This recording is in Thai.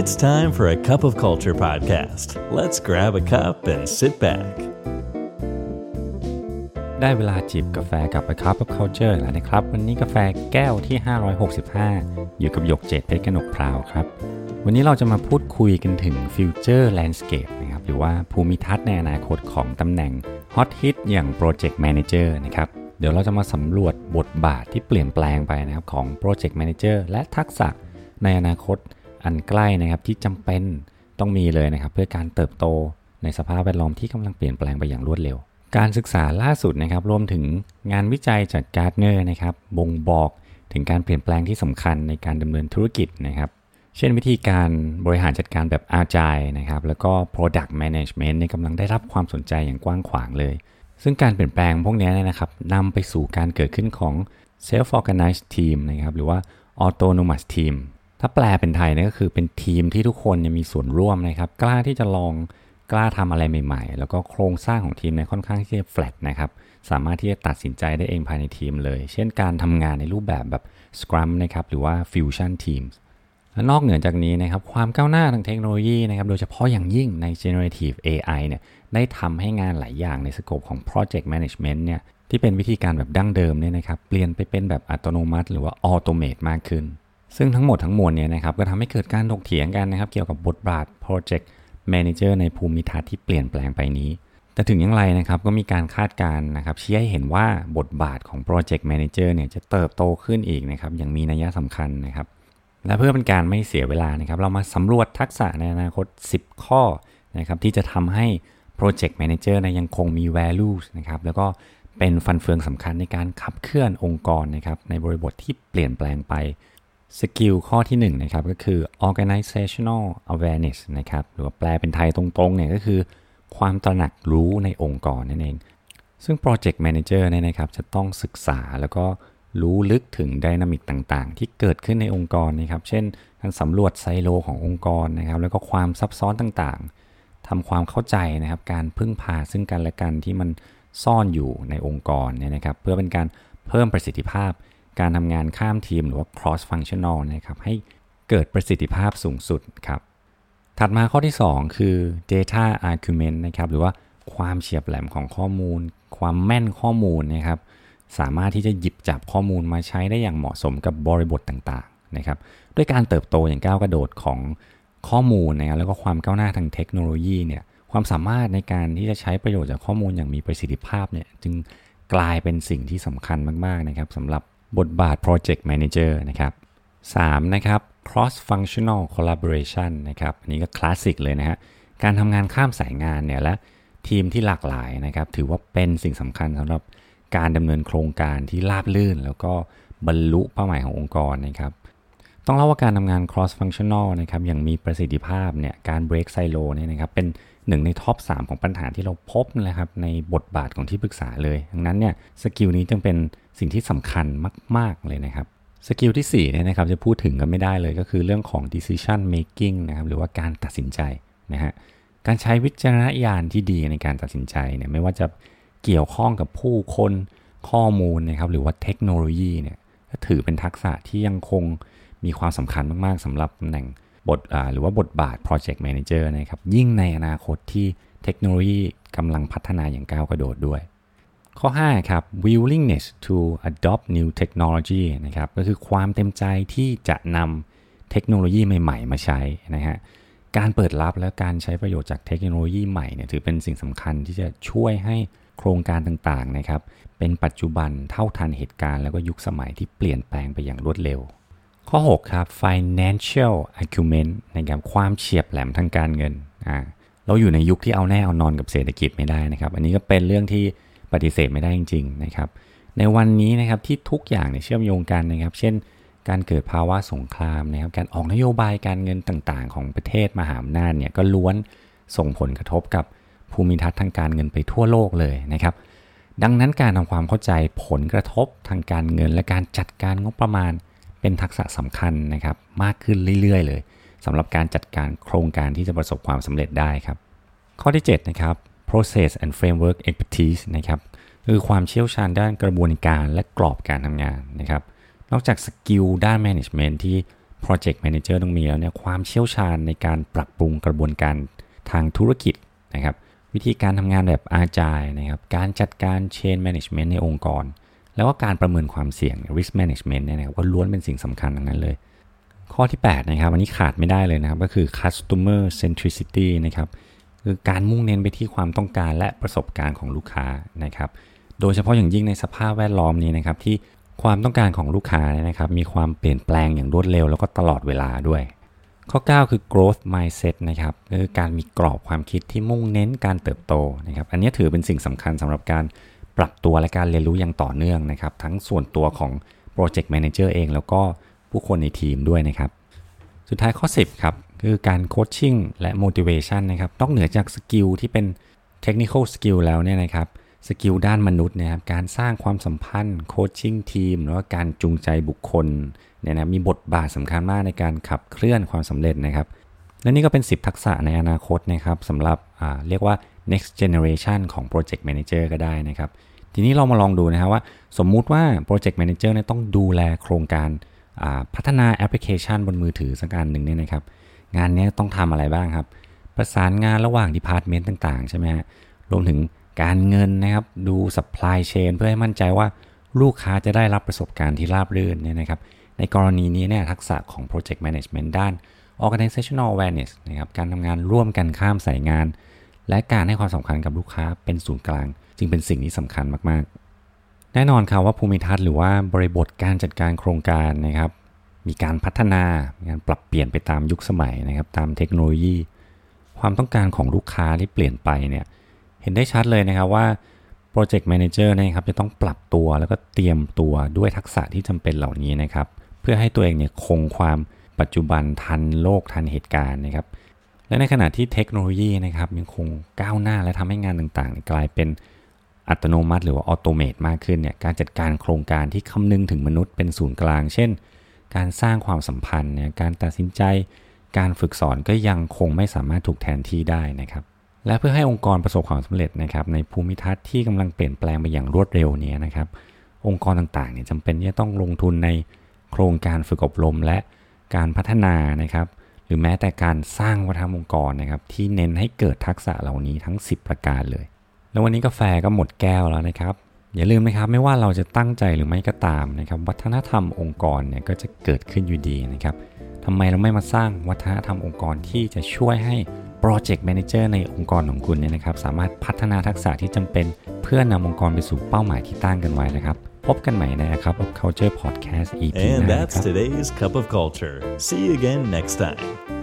It's time for a cup of culture podcast. Let's grab a cup and sit back. ได้เวลาจิบกาแฟกับ A Cup of Culture แล้วนะครับ วันนี้กาแฟแก้วที่ 565 อยู่กับหยกเจ็ดเพชรกนกพราวครับ วันนี้เราจะมาพูดคุยกันถึง Future Landscape นะครับ หรือว่าภูมิทัศน์ในอนาคตของตำแหน่ง Hot Hit อย่าง Project Manager นะครับเดี๋ยวเราจะมาสำรวจบทบาทที่เปลี่ยนแปลงไปนะครับของ Project Manager และทักษะในอนาคต อันใกล้นะครับที่จำเป็นต้องมีเลยนะครับ เพื่อการเติบโตในสภาพแวดล้อมที่กำลังเปลี่ยนแปลงไปอย่างรวดเร็ว การศึกษาล่าสุดนะครับรวมถึงงานวิจัยจาก Gartner นะครับบ่งบอกถึงการเปลี่ยนแปลงที่สำคัญในการดำเนินธุรกิจนะครับ เช่นวิธีการบริหารจัดการแบบ Agile นะครับแล้วก็ Product Management เนี่ยกำลังได้รับความสนใจอย่างกว้างขวางเลย ซึ่งการเปลี่ยนแปลงพวกนี้เนี่ยนะครับนำไปสู่การเกิดขึ้นของ Self Organized Team นะครับหรือว่า Autonomous Team ถ้าแปลเป็นไทยเนี่ยก็คือเป็นทีมที่ทุกคนมีส่วนร่วมนะครับ กล้าที่จะลองกล้าทำอะไรใหม่ๆ แล้วก็โครงสร้างของทีมเนี่ยค่อนข้างที่จะ flat นะครับ สามารถที่จะตัดสินใจได้เองภายในทีมเลย เช่นการทำงานในรูปแบบแบบ Scrum นะครับ หรือว่า Fusion Teams และนอกเหนือจากนี้นะครับ ความก้าวหน้าทางเทคโนโลยีนะครับ โดยเฉพาะอย่างยิ่งใน generative AI เนี่ย ได้ทำให้งานหลายอย่างในสโคปของ project management เนี่ย ที่เป็นวิธีการแบบดั้งเดิมเนี่ยนะครับ เปลี่ยนไปเป็นแบบอัตโนมัติ หรือว่า automate มากขึ้น ซึ่งทั้งหมดทั้งมวลเนี่ยนะครับก็ทำให้เกิดการถกเถียงกันนะครับ เกี่ยวกับบทบาท project manager ในภูมิทัศน์ที่เปลี่ยนแปลงไปนี้ แต่ถึงอย่างไรนะครับก็มีการคาดการณ์นะครับชี้ให้เห็นว่าบทบาทของ project manager เนี่ยจะเติบโตขึ้นอีกนะครับอย่างมีนัยสำคัญนะครับและเพื่อเป็นการไม่เสียเวลานะครับ เรามาสำรวจทักษะในอนาคต 10 ข้อนะครับที่จะทำให้ Project Manager นะยังคงมี value นะครับแล้วก็เป็นฟันเฟืองสำคัญในการขับเคลื่อนองค์กรนะครับในบริบทที่เปลี่ยนแปลงไป สกิลข้อที่1นะครับก็คือ organizational awareness นะครับหรือว่าแปลเป็นไทยตรงๆเนี่ยก็คือความตระหนักรู้ในองค์กรนั่นเอง ซึ่ง Project Manager เนี่ยนะครับจะต้องศึกษาแล้วก็รู้ลึกถึงดินามิกต่างๆ ที่เกิดขึ้นในองค์กรนะครับ เช่น การสำรวจไซโลขององค์กรนะครับ แล้วก็ความซับซ้อนต่างๆทำความเข้าใจนะครับ การพึ่งพาซึ่งกันและกันที่มันซ่อนอยู่ในองค์กรเนี่ยนะครับ เพื่อเป็นการเพิ่มประสิทธิภาพ การทำงานข้ามทีมหรือว่า cross functional นะครับให้เกิดประสิทธิภาพสูงสุดครับ ถัดมาข้อที่ 2 คือ data argument นะครับหรือว่าความเฉียบแหลมของข้อมูล ความแม่นข้อมูลนะครับสามารถที่จะหยิบจับข้อมูลมาใช้ได้อย่างเหมาะสมกับบริบทต่างๆนะครับด้วยการเติบโตอย่างก้าวกระโดดของข้อมูลนะครับแล้วก็ความก้าวหน้าทางเทคโนโลยีเนี่ยความสามารถในการที่จะใช้ประโยชน์จากข้อมูลอย่างมีประสิทธิภาพเนี่ยจึงกลายเป็นสิ่งที่สำคัญมากๆนะครับสำหรับ บทบาท Project Manager นะครับ 3. นะครับ cross functional collaboration นะครับ อันนี้ก็คลาสสิกเลยนะฮะ การทำงานข้ามสายงานเนี่ยและทีมที่หลากหลายนะครับ ถือว่าเป็นสิ่งสำคัญสำหรับการดำเนินโครงการที่ราบลื่น แล้วก็บรรลุเป้าหมายขององค์กรนะครับ ต้องเล่าว่าการทำงาน cross functional นะครับอย่างมีประสิทธิภาพเนี่ย การ break silo เนี่ยนะครับ เป็น หนึ่งใน top 3 ของปัญหาที่เราพบนะครับในบทบาทของที่ปรึกษาเลย ดังนั้นเนี่ย skill นี้จึงเป็นสิ่งที่สำคัญมาก ๆ เลยนะครับ skill ที่4เนี่ยนะครับจะพูดถึงกันไม่ได้เลยก็คือเรื่องของ decision making นะครับหรือว่าการตัดสินใจนะฮะการใช้วิจารณญาณที่ดีในการตัดสินใจเนี่ยไม่ว่าจะเกี่ยวข้องกับผู้คนข้อมูลนะครับหรือว่าเทคโนโลยีเนี่ยก็ถือเป็นทักษะที่ยังคงมีความสำคัญมากๆสำหรับตำแหน่ง บทหรือว่าบทบาท Project Manager นะครับยิ่งในอนาคตที่เทคโนโลยีกำลังพัฒนาอย่างก้าวกระโดดด้วย ข้อ 5 ครับ willingness to adopt new technology นะครับก็คือความเต็มใจที่จะนำเทคโนโลยีใหม่ ๆ มาใช้นะฮะการเปิดรับและการใช้ประโยชน์จากเทคโนโลยีใหม่เนี่ยถือเป็นสิ่งสำคัญที่จะช่วยให้โครงการต่างๆนะครับเป็นปัจจุบันเท่าทันเหตุการณ์แล้วก็ยุคสมัยที่เปลี่ยนแปลงไปอย่างรวดเร็ว ข้อ 6 ครับ financial acumen นะครับความเฉียบแหลมทางการเงินอ่าเราอยู่ในยุคที่เอาแน่เอานอนกับเศรษฐกิจไม่ได้นะครับ อันนี้ก็เป็นเรื่องที่ปฏิเสธไม่ได้จริง ๆ นะครับ ในวันนี้นะครับที่ทุกอย่างเนี่ยเชื่อมโยงกันนะครับ เช่น การเกิดภาวะสงครามนะครับ การออกนโยบายการเงินต่างๆ ของประเทศมหาอำนาจเนี่ยก็ล้วนส่งผลกระทบกับภูมิทัศน์ทางการเงินไปทั่วโลกเลยนะครับ ดังนั้นการทำความเข้าใจผลกระทบทางการเงิน และการจัดการงบประมาณ เป็นทักษะสำคัญนะครับมากขึ้นเรื่อยๆ เลยสำหรับการจัดการโครงการที่จะประสบความสำเร็จได้ครับ ข้อที่7นะครับ process and framework expertise นะครับคือความเชี่ยวชาญด้านกระบวนการและกรอบการทำงานนะครับ นอกจากสกิลด้าน management ที่ Project Manager ต้องมีแล้วเนี่ยความเชี่ยวชาญในการปรับปรุงกระบวนการทางธุรกิจนะครับ วิธีการทำงานแบบอาจายนะครับ การจัดการ Chain Management ในองค์กร แล้วก็การประเมินความเสี่ยง Risk Management เนี่ยนะครับก็ล้วนเป็นสิ่งสำคัญทั้งนั้นเลย ข้อที่ 8 นะครับอันนี้ขาดไม่ได้เลยนะครับ ก็คือ Customer Centricity นะครับคือการมุ่งเน้นไปที่ความต้องการและประสบการณ์ของลูกค้านะครับ โดยเฉพาะอย่างยิ่งในสภาพแวดล้อมนี้นะครับ ที่ความต้องการของลูกค้านะครับ มีความเปลี่ยนแปลงอย่างรวดเร็วแล้วก็ตลอดเวลาด้วย ข้อ 9 คือ growth mindset นะครับคือการมีกรอบความคิดที่มุ่งเน้นการเติบโตนะครับ อันนี้ถือเป็นสิ่งสำคัญสำหรับการ ปรับตัวและการเรียนรู้อย่างต่อเนื่องนะครับ ทั้งส่วนตัวของ project manager เองแล้วก็ผู้คนในทีมด้วยนะครับ สุดท้ายข้อ 10 ครับ คือการโคชชิ่งและ motivation นะครับต้องเหนือจากสกิลที่เป็น technical skill แล้วเนี่ยนะครับskill ด้านมนุษย์นะครับการสร้างความสัมพันธ์ coaching ทีมแล้วก็การจูงใจบุคคลเนี่ยนะมีบทบาทสำคัญมากในการขับเคลื่อนความสำเร็จนะครับ และนี่ก็เป็น 10 ทักษะในอนาคตนะครับสำหรับเรียกว่า next generation ของ project manager ก็ได้นะครับ ทีนี้เรามาลองดูนะครับว่า สมมุติว่า project manager เนี่ยต้องดูแลโครงการพัฒนาแอปพลิเคชันบนมือถือสักการหนึ่งเนี่ยนะครับ งานนี้ต้องทำอะไรบ้างครับ ประสานงานระหว่าง department ต่างๆ ใช่ไหมฮะ รวมถึงการเงินนะครับ ดู supply chain เพื่อให้มั่นใจว่าลูกค้าจะได้รับประสบการณ์ที่ราบรื่นเนี่ยนะครับ ในกรณีนี้เนี่ยทักษะของ project management ด้าน organizational awareness นะครับ การทำงานร่วมกันข้ามสายงาน และการให้ความสำคัญกับลูกค้าเป็นศูนย์กลาง จึงเป็นสิ่งที่สำคัญมากๆ แน่นอนครับว่าภูมิทัศน์หรือว่าบริบทการจัดการโครงการนะครับ มีการพัฒนาการปรับเปลี่ยนไปตามยุคสมัยนะครับ ตามเทคโนโลยี ความต้องการของลูกค้าที่เปลี่ยนไปเนี่ยเห็นได้ชัดเลยนะครับว่า Project Manager นะครับจะต้องปรับตัวแล้วก็เตรียมตัวด้วยทักษะที่จำเป็นเหล่านี้นะครับ เพื่อให้ตัวเองเนี่ยคงความปัจจุบันทันโลกทันเหตุการณ์นะครับ และในขณะที่เทคโนโลยีนะครับยังคงก้าวหน้าและทำให้งานต่างๆ กลายเป็นอัตโนมัติ หรือว่าออโตเมตมากขึ้นเนี่ยการจัดการโครงการที่คำนึงถึงมนุษย์เป็นศูนย์กลาง เช่น การสร้างความสัมพันธ์เนี่ยการตัดสินใจ การฝึกสอนก็ยังคงไม่สามารถถูกแทนที่ได้นะครับและเพื่อให้องค์กรประสบความสำเร็จนะครับในภูมิทัศน์ที่กำลังเปลี่ยนแปลงไปอย่างรวดเร็วนี้นะครับองค์กรต่างๆเนี่ยจำเป็นที่จะต้องลงทุนในโครงการฝึกอบรมและการพัฒนานะครับ หรือแม้แต่การสร้างวัฒนธรรมองค์กรนะครับที่เน้นให้เกิดทักษะเหล่านี้ทั้ง 10 ประการเลย แล้ววันนี้กาแฟก็หมดแก้วแล้วนะครับ อย่าลืมนะครับไม่ว่าเราจะตั้งใจหรือไม่ก็ตามนะครับวัฒนธรรมองค์กรเนี่ยก็จะเกิดขึ้นอยู่ดีนะครับทำไมเราไม่มาสร้างวัฒนธรรมองค์กรที่จะช่วยให้ project manager ในองค์กรของคุณเนี่ยนะครับสามารถพัฒนาทักษะที่จำเป็น เพื่อนำองค์กรไปสู่เป้าหมายที่ตั้งกันไว้นะครับ พบกันใหม่นะครับ Culture Podcast EP And that's today's cup of culture. See you again next time.